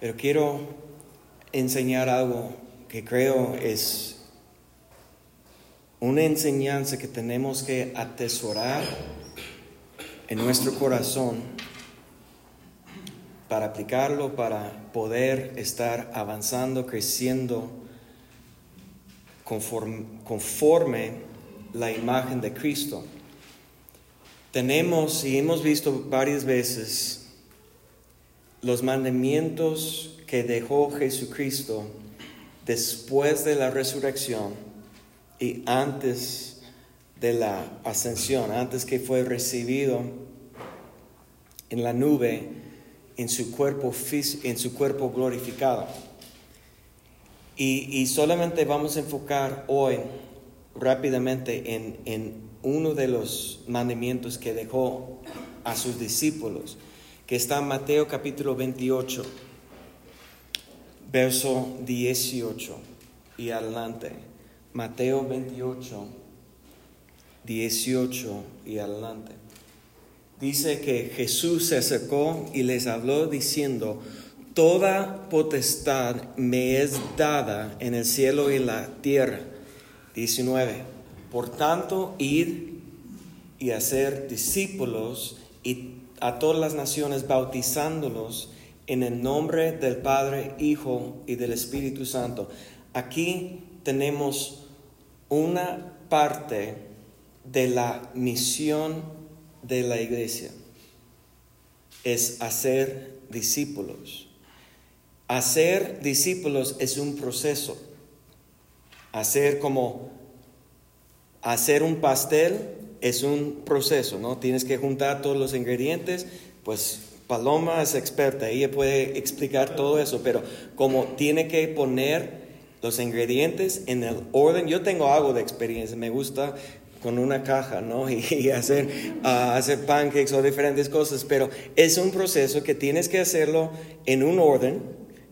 Pero quiero enseñar algo que creo es una enseñanza que tenemos que atesorar en nuestro corazón para aplicarlo, para poder estar avanzando, creciendo conforme, conforme la imagen de Cristo. Tenemos y hemos visto varias veces los mandamientos que dejó Jesucristo después de la resurrección y antes de la ascensión, antes que fue recibido en la nube en su cuerpo, en su cuerpo glorificado. Y, solamente vamos a enfocar hoy rápidamente en, en uno de los mandamientos que dejó a sus discípulos, que está en Mateo capítulo 28 verso 18 y adelante. Mateo 28, 18 y adelante. Dice que Jesús se acercó y les habló diciendo, Toda potestad me es dada en el cielo y la tierra. 19. Por tanto, id y hacer discípulos y a todas las naciones bautizándolos en el nombre del Padre, Hijo y del Espíritu Santo. Aquí tenemos una parte de la misión de la iglesia. Es hacer discípulos. Hacer discípulos es un proceso. Hacer como hacer un pastel es un proceso, ¿no? Tienes que juntar todos los ingredientes, pues Paloma es experta, ella puede explicar todo eso, pero como tiene que poner los ingredientes en el orden, yo tengo algo de experiencia, me gusta con una caja, ¿no? Y, hacer, ah, hacer pancakes o diferentes cosas, pero es un proceso que tienes que hacerlo en un orden,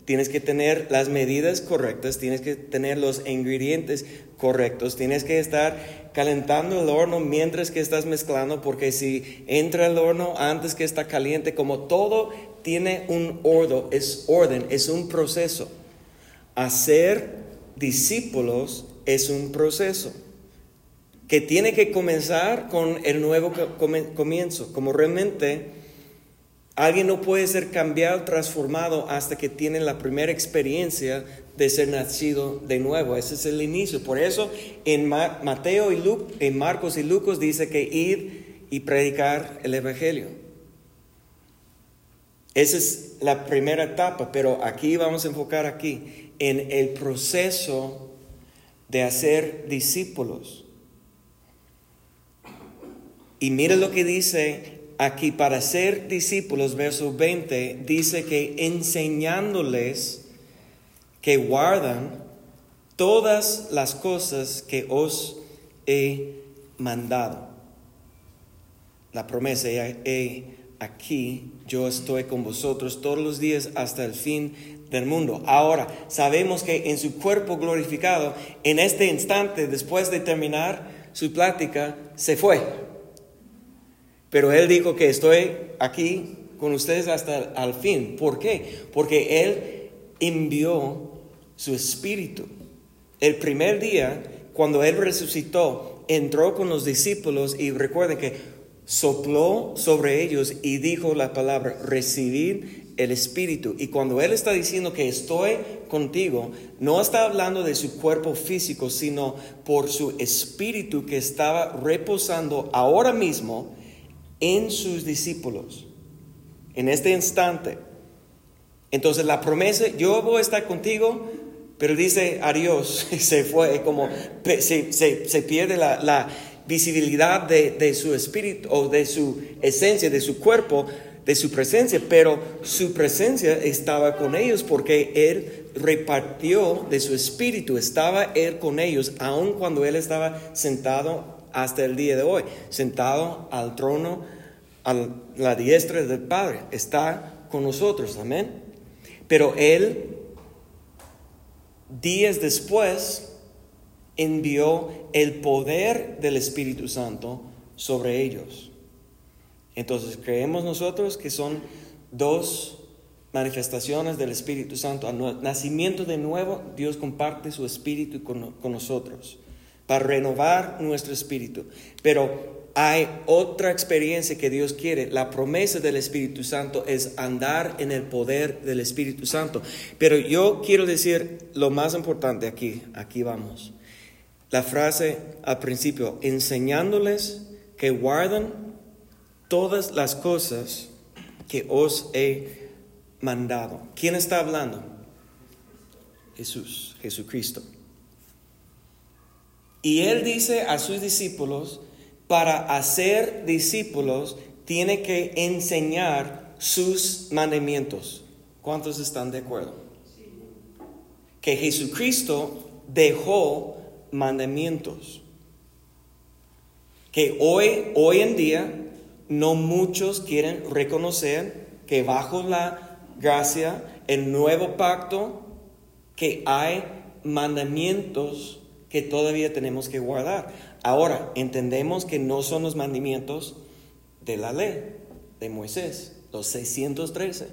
tienes que tener las medidas correctas, tienes que tener los ingredientes correctos, tienes que estar calentando el horno mientras que estás mezclando, porque si entra el horno antes que está caliente, como todo tiene un orden, es orden, es un proceso. Hacer discípulos es un proceso que tiene que comenzar con el nuevo comienzo, como realmente alguien no puede ser cambiado, transformado hasta que tiene la primera experiencia de ser nacido de nuevo. Ese es el inicio. Por eso en Mateo y en Marcos y Lucas dice que ir y predicar el Evangelio. Esa es la primera etapa, pero aquí vamos a enfocar aquí en el proceso de hacer discípulos. Y mire lo que dice aquí, para ser discípulos, verso 20, dice que enseñándoles que guardan todas las cosas que os he mandado. La promesa, he aquí, yo estoy con vosotros todos los días hasta el fin del mundo. Ahora, sabemos que en su cuerpo glorificado, en este instante, después de terminar su plática, se fue. Pero él dijo que estoy aquí con ustedes hasta el fin. ¿Por qué? Porque él envió su espíritu. El primer día, cuando Él resucitó, entró con los discípulos y recuerden que sopló sobre ellos y dijo la palabra, recibir el Espíritu. Y cuando Él está diciendo que estoy contigo, no está hablando de su cuerpo físico, sino por su Espíritu que estaba reposando ahora mismo en sus discípulos, en este instante. Entonces la promesa, yo voy a estar contigo pero dice adiós, se fue, como se, se, pierde la, visibilidad de, de, su espíritu o de su esencia, de su cuerpo, de su presencia, pero su presencia estaba con ellos porque Él repartió de su espíritu, estaba Él con ellos, aun cuando Él estaba sentado hasta el día de hoy, sentado al trono, a la diestra del Padre, está con nosotros, amén. Pero Él días después envió el poder del Espíritu Santo sobre ellos. Entonces creemos nosotros que son dos manifestaciones del Espíritu Santo, al nacimiento de nuevo, Dios comparte su Espíritu con, con nosotros para renovar nuestro espíritu. Pero hay otra experiencia que Dios quiere. La promesa del Espíritu Santo es andar en el poder del Espíritu Santo. Pero yo quiero decir lo más importante aquí, aquí vamos. La frase al principio, enseñándoles que guardan todas las cosas que os he mandado. ¿Quién está hablando? Jesús, Jesucristo. Y él dice a sus discípulos, para hacer discípulos tiene que enseñar sus mandamientos. ¿Cuántos están de acuerdo? Que Jesucristo dejó mandamientos. Que hoy, hoy en día, no muchos quieren reconocer que bajo la gracia, el nuevo pacto, que hay mandamientos que todavía tenemos que guardar. Ahora, entendemos que no son los mandamientos de la ley de Moisés, los 613.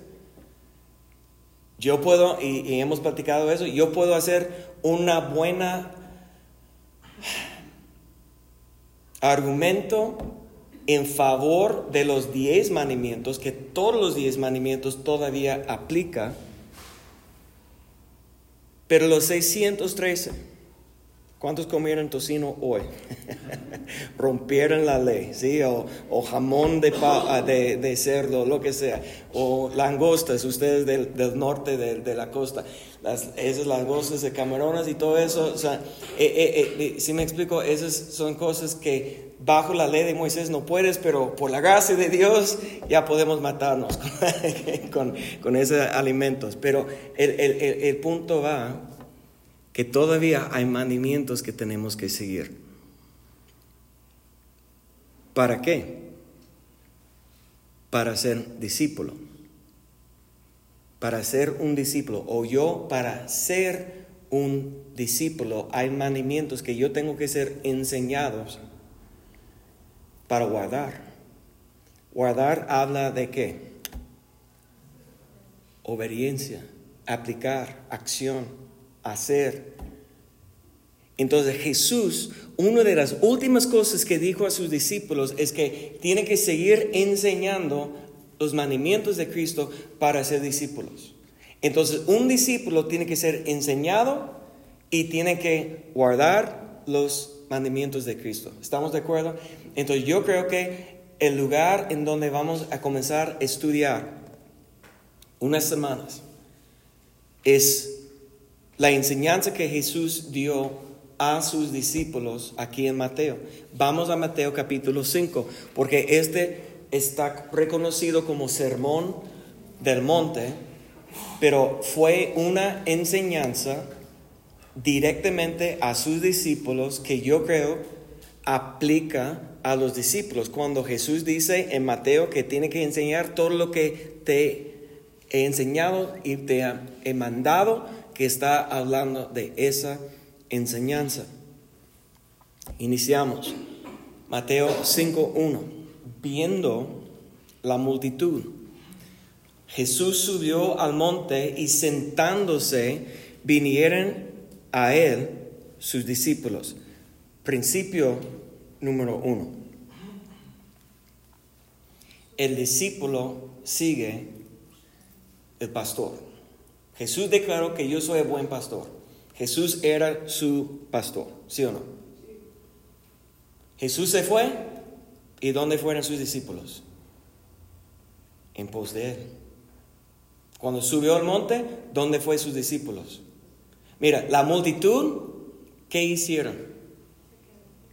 Yo puedo, y, hemos platicado eso, yo puedo hacer una buena argumento en favor de los 10 mandamientos, que todos los 10 mandamientos todavía aplica, pero los 613 ¿Cuántos comieron tocino hoy? Rompieron la ley, ¿sí? O, jamón de, ah, de, de, cerdo, lo que sea. O langostas, ustedes del, norte de, la costa. Las, esas langostas de camarones y todo eso. O sea, eh, eh, eh, si me explico, esas son cosas que bajo la ley de Moisés no puedes, pero por la gracia de Dios ya podemos matarnos con, con, esos alimentos. Pero el, el, el punto va que todavía hay mandamientos que tenemos que seguir. ¿Para qué? Para ser discípulo. Para ser un discípulo. O yo para ser un discípulo hay mandamientos que yo tengo que ser enseñados para guardar. Guardar habla de qué? Obediencia, aplicar, acción hacer. Entonces Jesús, una de las últimas cosas que dijo a sus discípulos es que tiene que seguir enseñando los mandamientos de Cristo para ser discípulos. Entonces un discípulo tiene que ser enseñado y tiene que guardar los mandamientos de Cristo. ¿Estamos de acuerdo? Entonces yo creo que el lugar en donde vamos a comenzar a estudiar unas semanas es la enseñanza que Jesús dio a sus discípulos aquí en Mateo. Vamos a Mateo capítulo 5, porque este está reconocido como sermón del monte, pero fue una enseñanza directamente a sus discípulos que yo creo aplica a los discípulos. Cuando Jesús dice en Mateo que tiene que enseñar todo lo que te he enseñado y te he mandado, que está hablando de esa enseñanza. Iniciamos. Mateo 5.1. Viendo la multitud, Jesús subió al monte y sentándose vinieron a él sus discípulos. Principio número uno. El discípulo sigue el pastor. Jesús declaró que yo soy el buen pastor. Jesús era su pastor, ¿sí o no? Jesús se fue y ¿dónde fueron sus discípulos? En pos de él. Cuando subió al monte, ¿dónde fue sus discípulos? Mira, la multitud, ¿qué hicieron?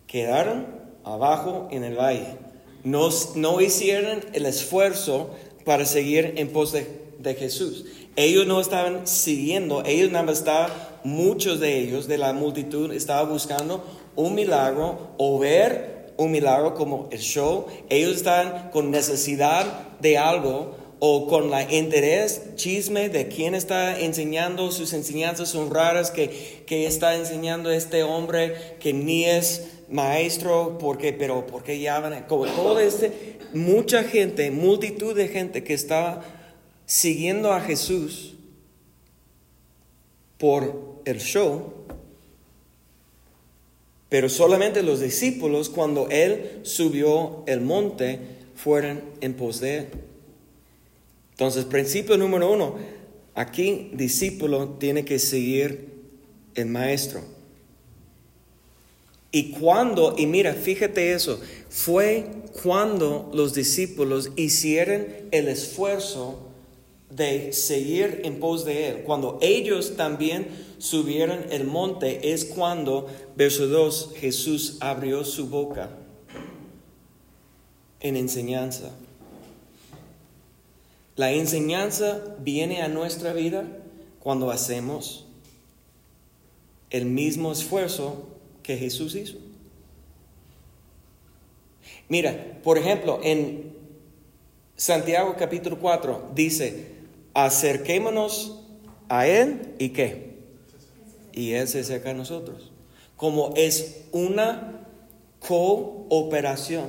Quedaron abajo en el valle. No, no hicieron el esfuerzo para seguir en pos de Jesús. Ellos no estaban siguiendo, ellos nada más estaban, muchos de ellos, de la multitud, estaban buscando un milagro o ver un milagro como el show. Ellos estaban con necesidad de algo o con la interés, chisme de quién está enseñando, sus enseñanzas son raras, que, que está enseñando este hombre que ni es maestro, porque, pero porque ya van, como todo este, mucha gente, multitud de gente que estaba siguiendo a Jesús por el show, pero solamente los discípulos cuando Él subió el monte fueron en pos de Él. Entonces, principio número uno, aquí discípulo tiene que seguir el maestro. Y cuando, y mira, fíjate eso, fue cuando los discípulos hicieron el esfuerzo de seguir en pos de Él. Cuando ellos también subieron el monte, es cuando, verso 2, Jesús abrió su boca en enseñanza. La enseñanza viene a nuestra vida cuando hacemos el mismo esfuerzo que Jesús hizo. Mira, por ejemplo, en Santiago capítulo 4 dice, acerquémonos a Él y qué. Y Él se acerca a nosotros. Como es una cooperación.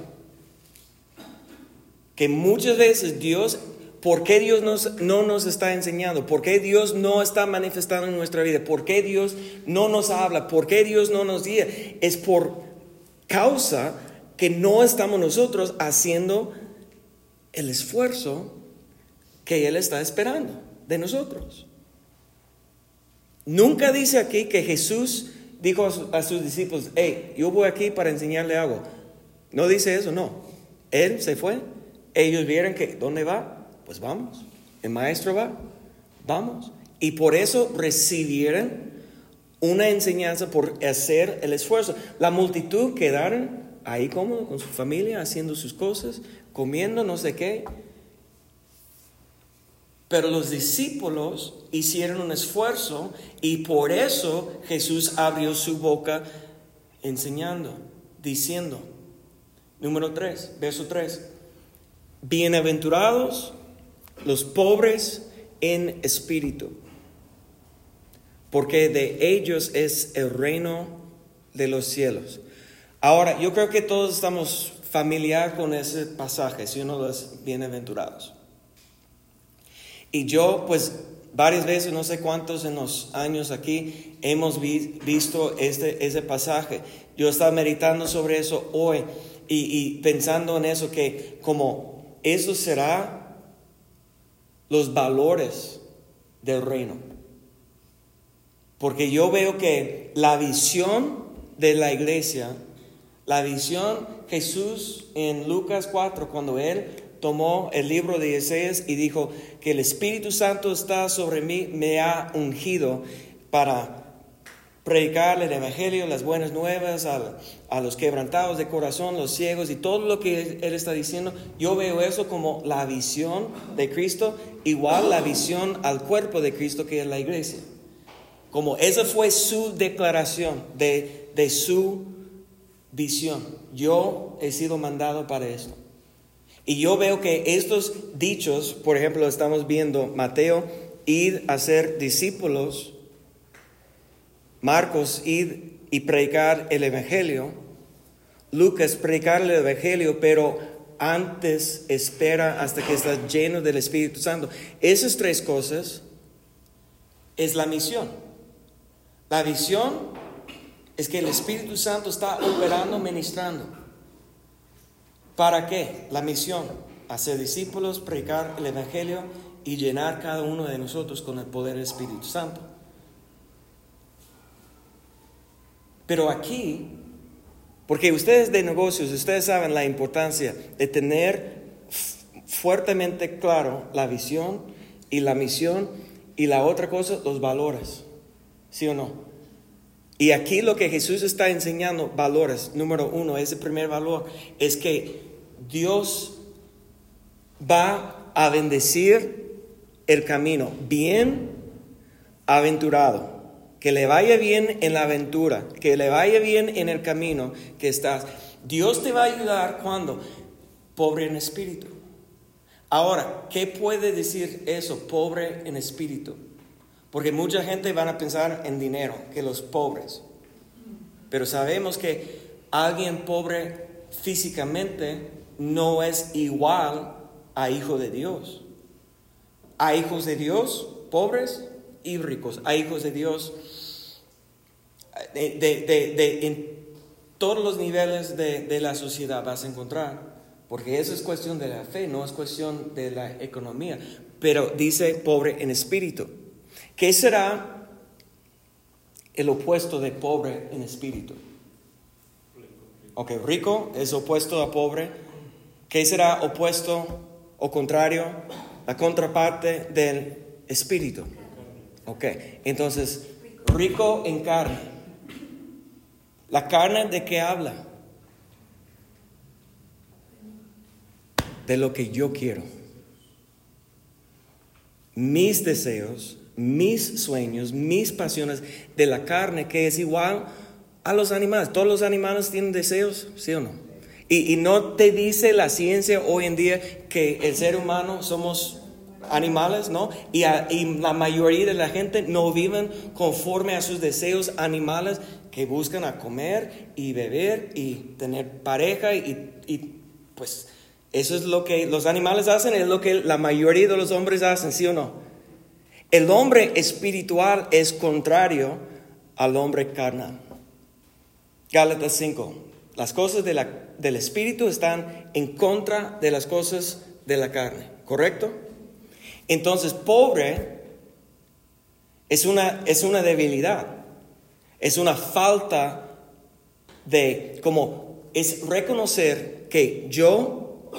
Que muchas veces Dios, ¿por qué Dios no nos está enseñando? ¿Por qué Dios no está manifestando en nuestra vida? ¿Por qué Dios no nos habla? ¿Por qué Dios no nos guía? Es por causa que no estamos nosotros haciendo el esfuerzo que Él está esperando de nosotros. Nunca dice aquí que Jesús dijo a, sus discípulos, hey, yo voy aquí para enseñarle algo. No dice eso, no. Él se fue. Ellos vieron que, ¿dónde va? Pues vamos. El maestro va, vamos. Y por eso recibieron una enseñanza por hacer el esfuerzo. La multitud quedaron ahí cómodo con su familia, haciendo sus cosas, comiendo no sé qué. Pero los discípulos hicieron un esfuerzo y por eso Jesús abrió su boca enseñando, diciendo, número 3, verso 3, bienaventurados los pobres en espíritu, porque de ellos es el reino de los cielos. Ahora, yo creo que todos estamos familiar con ese pasaje, si uno los bienaventurados. Y yo, pues, varias veces, no sé cuántos en los años aquí, hemos visto este, ese pasaje. Yo estaba meditando sobre eso hoy y, y pensando en eso, que como eso será los valores del reino. Porque yo veo que la visión de la iglesia la visión Jesús en Lucas 4, cuando él tomó el libro de Isaías y dijo que el Espíritu Santo está sobre mí, me ha ungido para predicar el Evangelio, las buenas nuevas a, a, los quebrantados de corazón, los ciegos y todo lo que Él está diciendo. Yo veo eso como la visión de Cristo, igual la visión al cuerpo de Cristo que es la iglesia. Como esa fue su declaración de, de su visión. Yo he sido mandado para esto. Y yo veo que estos dichos, por ejemplo, estamos viendo Mateo, id a ser discípulos, Marcos, id y predicar el Evangelio, Lucas, predicar el Evangelio, pero antes espera hasta que estás lleno del Espíritu Santo. Esas tres cosas es la misión. La visión es que el Espíritu Santo está operando, ministrando. ¿Para qué? La misión, hacer discípulos, predicar el Evangelio y llenar cada uno de nosotros con el poder del Espíritu Santo. Pero aquí, porque ustedes de negocios, ustedes saben la importancia de tener fuertemente claro la visión y la misión y la otra cosa, los valores. ¿Sí o no? Y aquí lo que Jesús está enseñando, valores, número uno, ese primer valor, es que Dios va a bendecir el camino, bien aventurado, que le vaya bien en la aventura, que le vaya bien en el camino que estás. Dios te va a ayudar cuando pobre en espíritu. Ahora, ¿qué puede decir eso, pobre en espíritu? Porque mucha gente van a pensar en dinero, que los pobres. Pero sabemos que alguien pobre físicamente no es igual a hijo de Dios. Hay hijos de Dios pobres y ricos. Hay hijos de Dios de, de, de, en todos los niveles de, la sociedad vas a encontrar. Porque eso es cuestión de la fe, no es cuestión de la economía. Pero dice pobre en espíritu. ¿Qué será el opuesto de pobre en espíritu? Ok, rico es opuesto a pobre. ¿Qué será opuesto o contrario? La contraparte del espíritu. Ok, entonces, rico en carne. ¿La carne de qué habla? De lo que yo quiero. Mis deseos, mis sueños, mis pasiones de la carne, que es igual a los animales. Todos los animales tienen deseos, ¿sí o no? Y, no te dice la ciencia hoy en día que el ser humano somos animales, ¿no? Y, la mayoría de la gente no viven conforme a sus deseos animales que buscan a comer y beber y tener pareja y, pues eso es lo que los animales hacen, es lo que la mayoría de los hombres hacen, ¿sí o no? El hombre espiritual es contrario al hombre carnal. Gálatas 5. Las cosas del espíritu están en contra de las cosas de la carne, ¿correcto? Entonces, pobre es una, es una debilidad, es una falta de, como, es reconocer que yo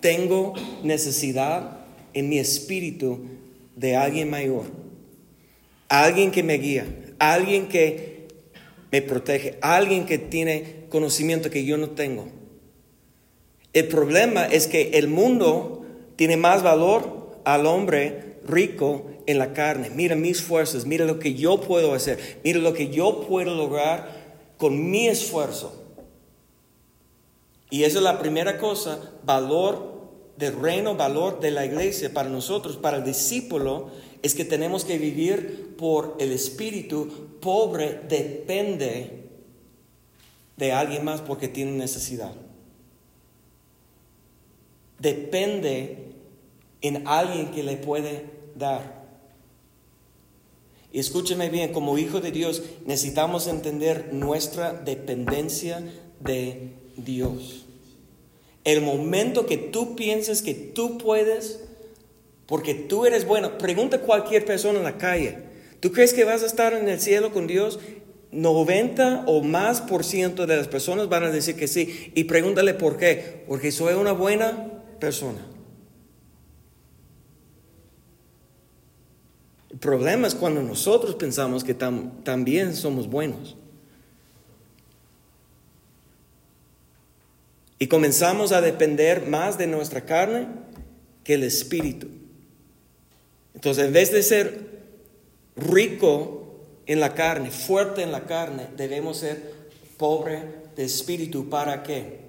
tengo necesidad en mi espíritu de alguien mayor, alguien que me guía, alguien que me protege, alguien que tiene conocimiento que yo no tengo. El problema es que el mundo tiene más valor al hombre rico en la carne. Mira mis fuerzas, mira lo que yo puedo hacer, mira lo que yo puedo lograr con mi esfuerzo. Y esa es la primera cosa, valor del reino, valor de la iglesia para nosotros, para el discípulo, es que tenemos que vivir por el Espíritu. Pobre depende de alguien más porque tiene necesidad. Depende en alguien que le puede dar. Y escúcheme bien, como hijo de Dios necesitamos entender nuestra dependencia de Dios. El momento que tú pienses que tú puedes, porque tú eres bueno. Pregunta a cualquier persona en la calle. ¿Tú crees que vas a estar en el cielo con Dios? 90 o más por ciento de las personas van a decir que sí. Y pregúntale por qué. Porque soy una buena persona. El problema es cuando nosotros pensamos que también somos buenos. Y comenzamos a depender más de nuestra carne que el espíritu. Entonces, en vez de ser rico en la carne, fuerte en la carne, debemos ser pobre de espíritu. ¿Para qué?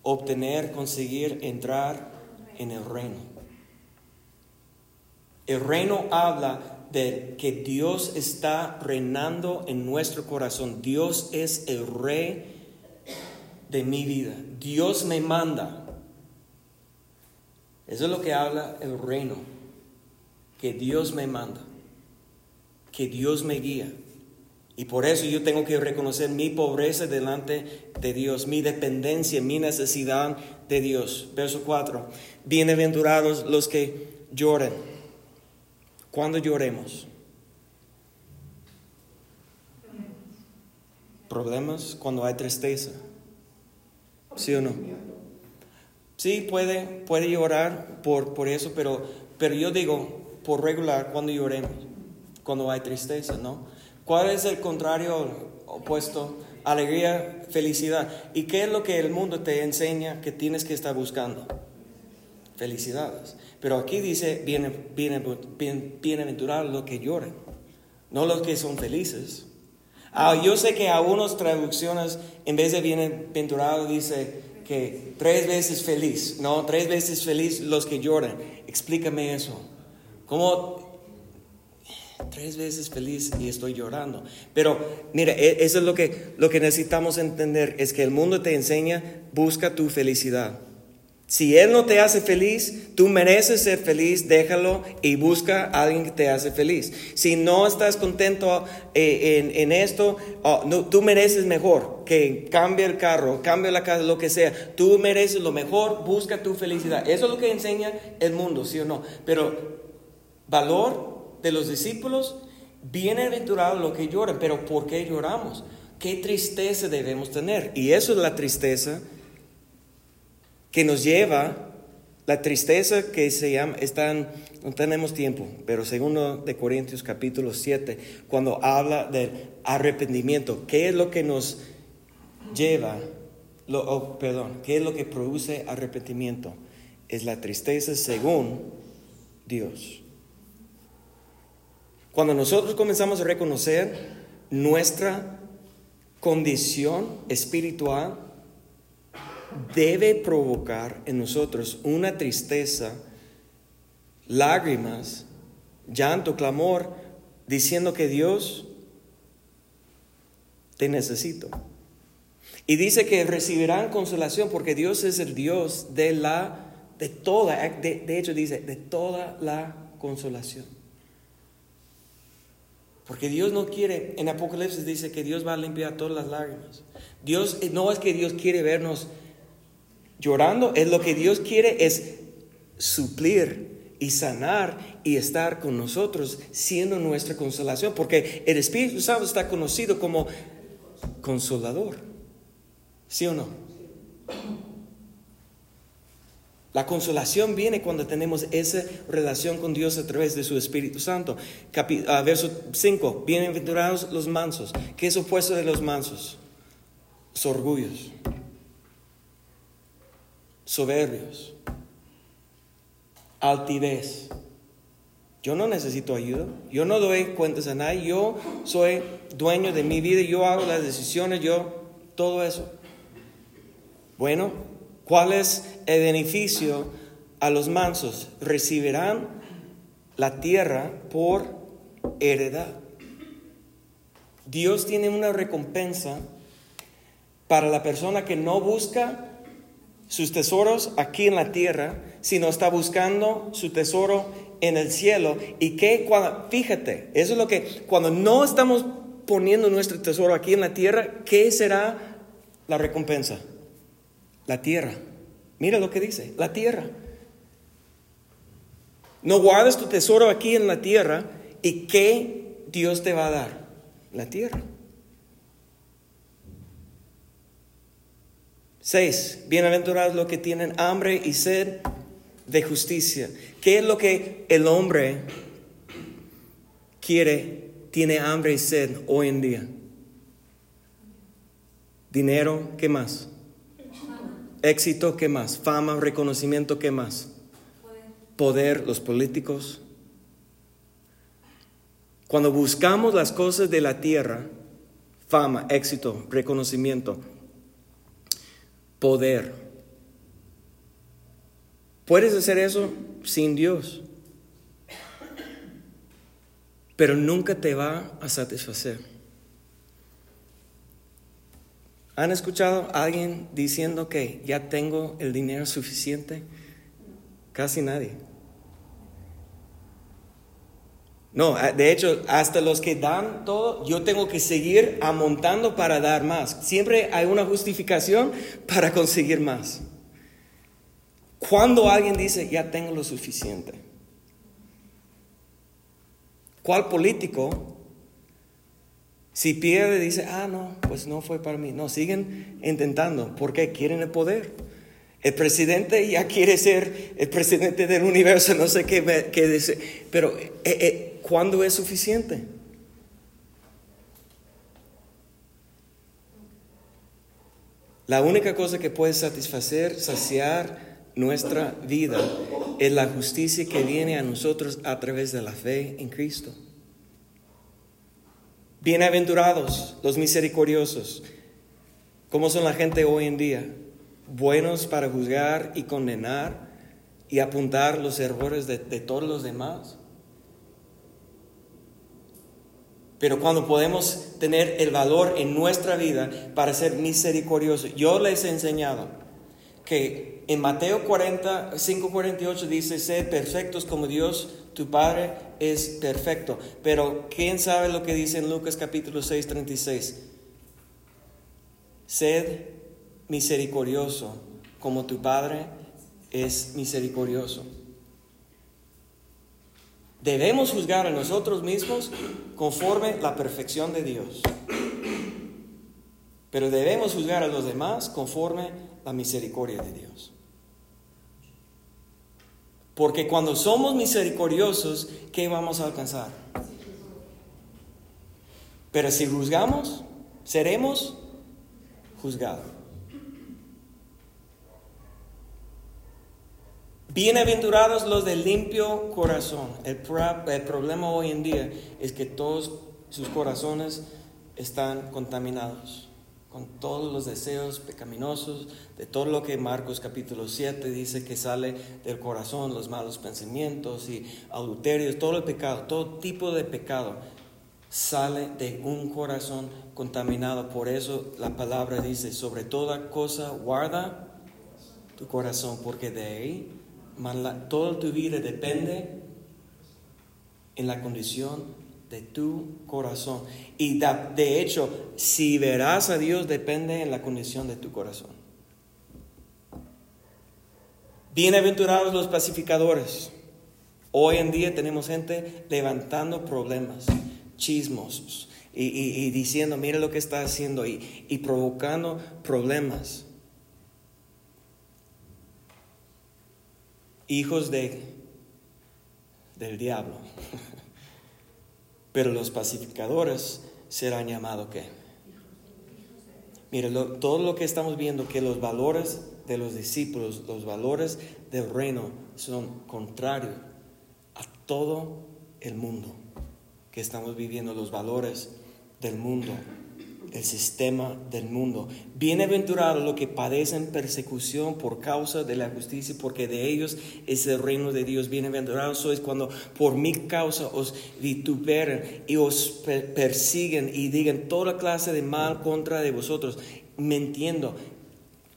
Obtener, conseguir entrar en el reino. El reino habla de que Dios está reinando en nuestro corazón. Dios es el rey de mi vida. Dios me manda. Eso es lo que habla el reino que Dios me manda, que Dios me guía. Y por eso yo tengo que reconocer mi pobreza delante de Dios, mi dependencia, mi necesidad de Dios. Verso 4. Bienaventurados los que lloren. ¿Cuándo lloremos? Problemas cuando hay tristeza. ¿Sí o no? Sí, puede, puede llorar por, por eso, pero, pero yo digo, por regular cuando lloremos, cuando hay tristeza, ¿no? ¿Cuál es el contrario opuesto? Alegría, felicidad. ¿Y qué es lo que el mundo te enseña que tienes que estar buscando? Felicidades. Pero aquí dice, bienaventurados los que lloran, no los que son felices. Ah, yo sé que algunas traducciones, en vez de bienaventurado, dice que tres veces feliz, no, tres veces feliz los que lloran. Explícame eso. Como tres veces feliz y estoy llorando. Pero mira, e, eso es lo que, lo que necesitamos entender, es que el mundo te enseña, busca tu felicidad. Si Él no te hace feliz, tú mereces ser feliz, déjalo y busca a alguien que te hace feliz. Si no estás contento eh, en, esto, oh, tú mereces mejor, que cambie el carro, cambie la casa, lo que sea. Tú mereces lo mejor, busca tu felicidad. Eso es lo que enseña el mundo, ¿sí o no? Pero valor de los discípulos, bienaventurado lo que lloran, pero ¿por qué lloramos? ¿Qué tristeza debemos tener? Y eso es la tristeza que nos lleva la tristeza que se llama, están, no tenemos tiempo, pero segundo de Corintios capítulo 7, cuando habla del arrepentimiento, ¿qué es lo que nos lleva, lo, oh, perdón, qué es lo que produce arrepentimiento? Es la tristeza según Dios. Cuando nosotros comenzamos a reconocer nuestra condición espiritual, debe provocar en nosotros una tristeza, lágrimas, llanto, clamor, diciendo que Dios te necesito. Y dice que recibirán consolación porque Dios es el Dios de la de toda, de, de hecho dice, de toda la consolación. Porque Dios no quiere, en Apocalipsis dice que Dios va a limpiar todas las lágrimas. Dios no es que Dios quiere vernos llorando, es lo que Dios quiere es suplir y sanar y estar con nosotros siendo nuestra consolación, porque el Espíritu Santo está conocido como consolador. ¿Sí o no? La consolación viene cuando tenemos esa relación con Dios a través de su Espíritu Santo. Ah, verso 5, bienaventurados los mansos. ¿Qué es opuesto de los mansos? Los orgullos soberbios, altivez. Yo no necesito ayuda, yo no doy cuentas a nadie, yo soy dueño de mi vida, yo hago las decisiones, yo todo eso. Bueno, ¿cuál es el beneficio a los mansos? Recibirán la tierra por heredad. Dios tiene una recompensa para la persona que no busca sus tesoros aquí en la tierra, sino está buscando su tesoro en el cielo. Y que cuando, fíjate, eso es lo que, cuando no estamos poniendo nuestro tesoro aquí en la tierra, ¿qué será la recompensa? La tierra. Mira lo que dice, la tierra. No guardes tu tesoro aquí en la tierra y ¿qué Dios te va a dar? La tierra. Seis, bienaventurados los que tienen hambre y sed de justicia. ¿Qué es lo que el hombre quiere, tiene hambre y sed hoy en día? Dinero, ¿qué más? Éxito, ¿qué más? Fama, reconocimiento, ¿qué más? Poder, los políticos. Cuando buscamos las cosas de la tierra, fama, éxito, reconocimiento, poder. Puedes hacer eso sin Dios, pero nunca te va a satisfacer. ¿Han escuchado a alguien diciendo que ya tengo el dinero suficiente? Casi nadie. No, de hecho, hasta los que dan todo, yo tengo que seguir amontando para dar más. Siempre hay una justificación para conseguir más. Cuando alguien dice, ya tengo lo suficiente. ¿Cuál político, si pierde, dice, ah, no, pues no fue para mí? No, siguen intentando porque quieren el poder. El presidente ya quiere ser el presidente del universo, no sé qué, qué dice, pero eh, eh, ¿Cuándo es suficiente? La única cosa que puede satisfacer, saciar nuestra vida es la justicia que viene a nosotros a través de la fe en Cristo. Bienaventurados los misericordiosos. ¿Cómo son la gente hoy en día? Buenos para juzgar y condenar y apuntar los errores de, de todos los demás. Pero cuando podemos tener el valor en nuestra vida para ser misericordiosos, yo les he enseñado que en Mateo 40, 5, 48 dice, sed perfectos como Dios, tu Padre, es perfecto. Pero ¿quién sabe lo que dice en Lucas capítulo 6, 36? Sed misericordioso como tu Padre es misericordioso. Debemos juzgar a nosotros mismos conforme la perfección de Dios. Pero debemos juzgar a los demás conforme la misericordia de Dios. Porque cuando somos misericordiosos, ¿qué vamos a alcanzar? Pero si juzgamos, seremos juzgados. Bienaventurados los de limpio corazón. El, problema hoy en día es que todos sus corazones están contaminados con todos los deseos pecaminosos, de todo lo que Marcos capítulo 7 dice que sale del corazón, los malos pensamientos y adulterios, todo el pecado, todo tipo de pecado sale de un corazón contaminado. Por eso la palabra dice, sobre toda cosa guarda tu corazón, porque de ahí toda tu vida depende en la condición de tu corazón. Y de hecho, si verás a Dios, depende en la condición de tu corazón. Bienaventurados los pacificadores. Hoy en día tenemos gente levantando problemas, chismosos, y, diciendo, mira lo que está haciendo, y, y provocando problemas. Hijos de, del diablo. Pero los pacificadores serán llamados qué? Mire, todo lo que estamos viendo, que los valores de los discípulos, los valores del reino son contrarios a todo el mundo que estamos viviendo, los valores del mundo el sistema del mundo. Bienaventurados los que padecen persecución por causa de la justicia, porque de ellos es el reino de Dios. Bienaventurados sois cuando por mi causa os vituperen y os persiguen y digan toda clase de mal contra de vosotros, mintiendo.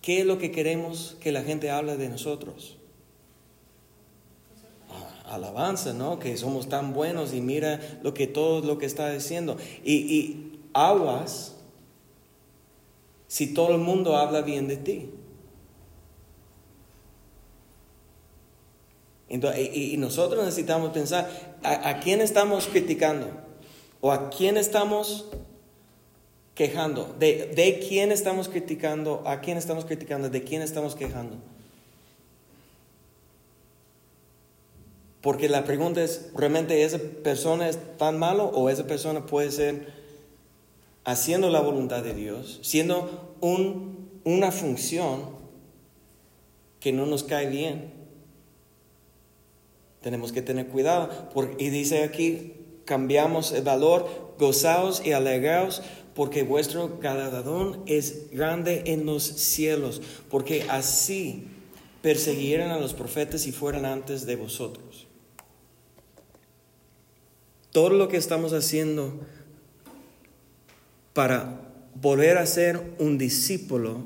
¿Qué es lo que queremos que la gente hable de nosotros? alabanza, ¿no? Que somos tan buenos y mira lo que todo lo que está diciendo. Y aguas si todo el mundo habla bien de ti? y, nosotros necesitamos pensar, ¿a, quién estamos criticando? ¿O a quién estamos quejando? ¿De, ¿De quién estamos criticando? ¿A quién estamos criticando? ¿De quién estamos quejando? Porque la pregunta es, ¿realmente esa persona es tan malo o esa persona puede ser haciendo la voluntad de Dios, siendo un, una función que no nos cae bien. Tenemos que tener cuidado. Porque, y dice aquí, cambiamos el valor, gozaos y alegraos, porque vuestro galardón es grande en los cielos, porque así persiguieron a los profetas y fueron antes de vosotros. Todo lo que estamos haciendo para volver a ser un discípulo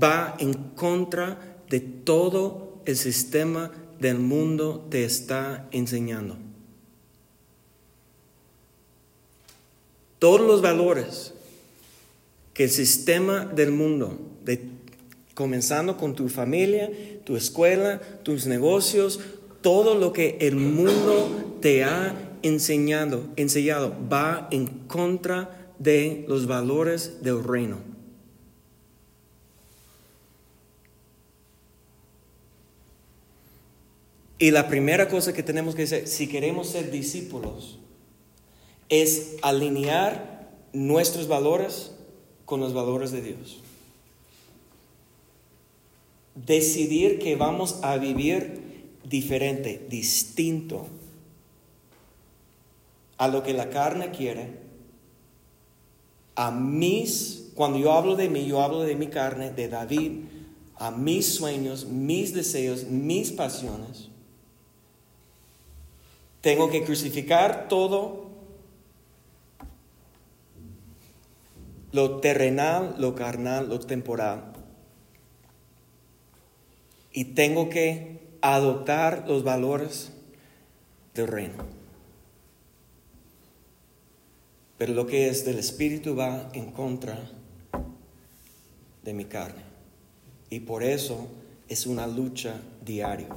va en contra de todo el sistema del mundo te está enseñando. Todos los valores que el sistema del mundo, comenzando con tu familia, tu escuela, tus negocios, todo lo que el mundo te ha enseñado, enseñado va en contra de los valores del reino. Y la primera cosa que tenemos que hacer, si queremos ser discípulos, es alinear nuestros valores con los valores de Dios. Decidir que vamos a vivir diferente, distinto a lo que la carne quiere, a mis, cuando yo hablo de mí, yo hablo de mi carne, de David, a mis sueños, mis deseos, mis pasiones. Tengo que crucificar todo lo terrenal, lo carnal, lo temporal, y tengo que adoptar los valores del reino. Pero lo que es del Espíritu va en contra de mi carne. Y por eso es una lucha diaria.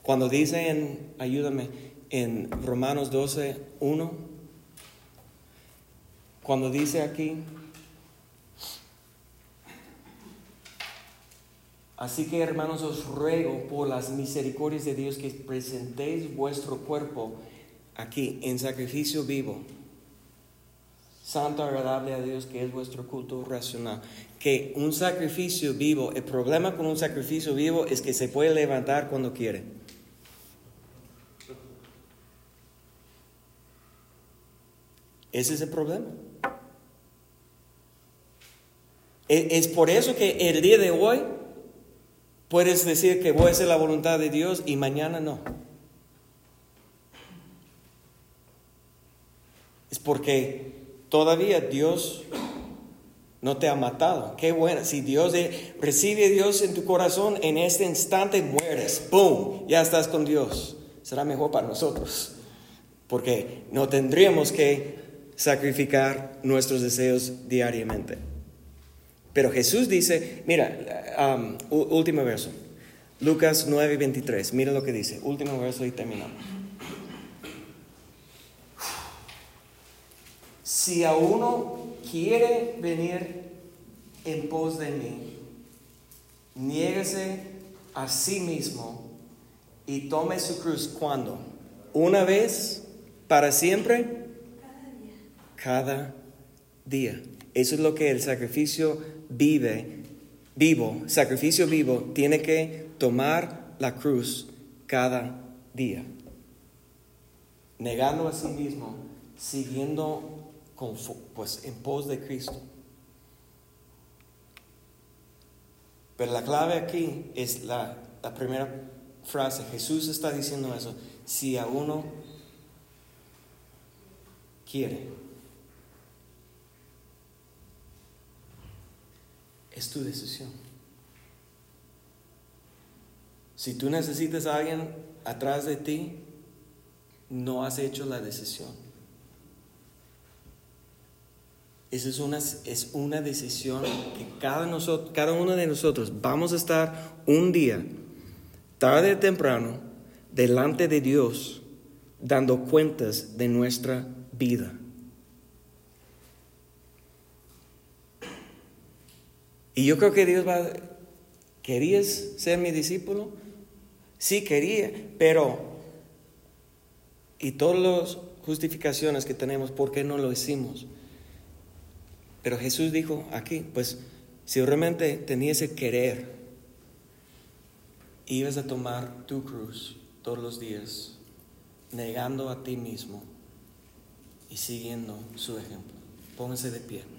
Cuando dice en, ayúdame, en Romanos 12, 1, cuando dice aquí, así que hermanos os ruego por las misericordias de Dios que presentéis vuestro cuerpo aquí en sacrificio vivo, santo, agradable a Dios, que es vuestro culto racional. Que un sacrificio vivo, el problema con un sacrificio vivo es que se puede levantar cuando quiere. Ese es el problema. E, es por eso que el día de hoy puedes decir que voy a hacer la voluntad de Dios y mañana no. Es porque todavía Dios no te ha matado. Qué bueno. Si Dios recibe a Dios en tu corazón, en este instante mueres. ¡Boom! Ya estás con Dios. Será mejor para nosotros. Porque no tendríamos que sacrificar nuestros deseos diariamente. Pero Jesús dice, mira, um, último verso. Lucas 9, 23. Mira lo que dice. Último verso y terminamos. Si a uno quiere venir en pos de mí, niéguese a sí mismo y tome su cruz cuando? Una vez, para siempre, cada día. Eso es lo que el sacrificio vive, vivo, sacrificio vivo, tiene que tomar la cruz cada día. Negando a sí mismo, siguiendo pues en pos de Cristo. Pero la clave aquí es la, la primera frase. Jesús está diciendo eso. Si a uno quiere, es tu decisión. Si tú necesitas a alguien atrás de ti, no has hecho la decisión. Esa es una, es una decisión que cada, cada uno de nosotros vamos a estar un día, tarde o temprano, delante de Dios, dando cuentas de nuestra vida. Y yo creo que Dios va, ¿querías ser mi discípulo? Sí, quería, pero, y todas las justificaciones que tenemos, ¿por qué no lo hicimos? Pero Jesús dijo aquí, pues si realmente tenías el querer, ibas a tomar tu cruz todos los días, negando a ti mismo y siguiendo su ejemplo. Pónganse de pie.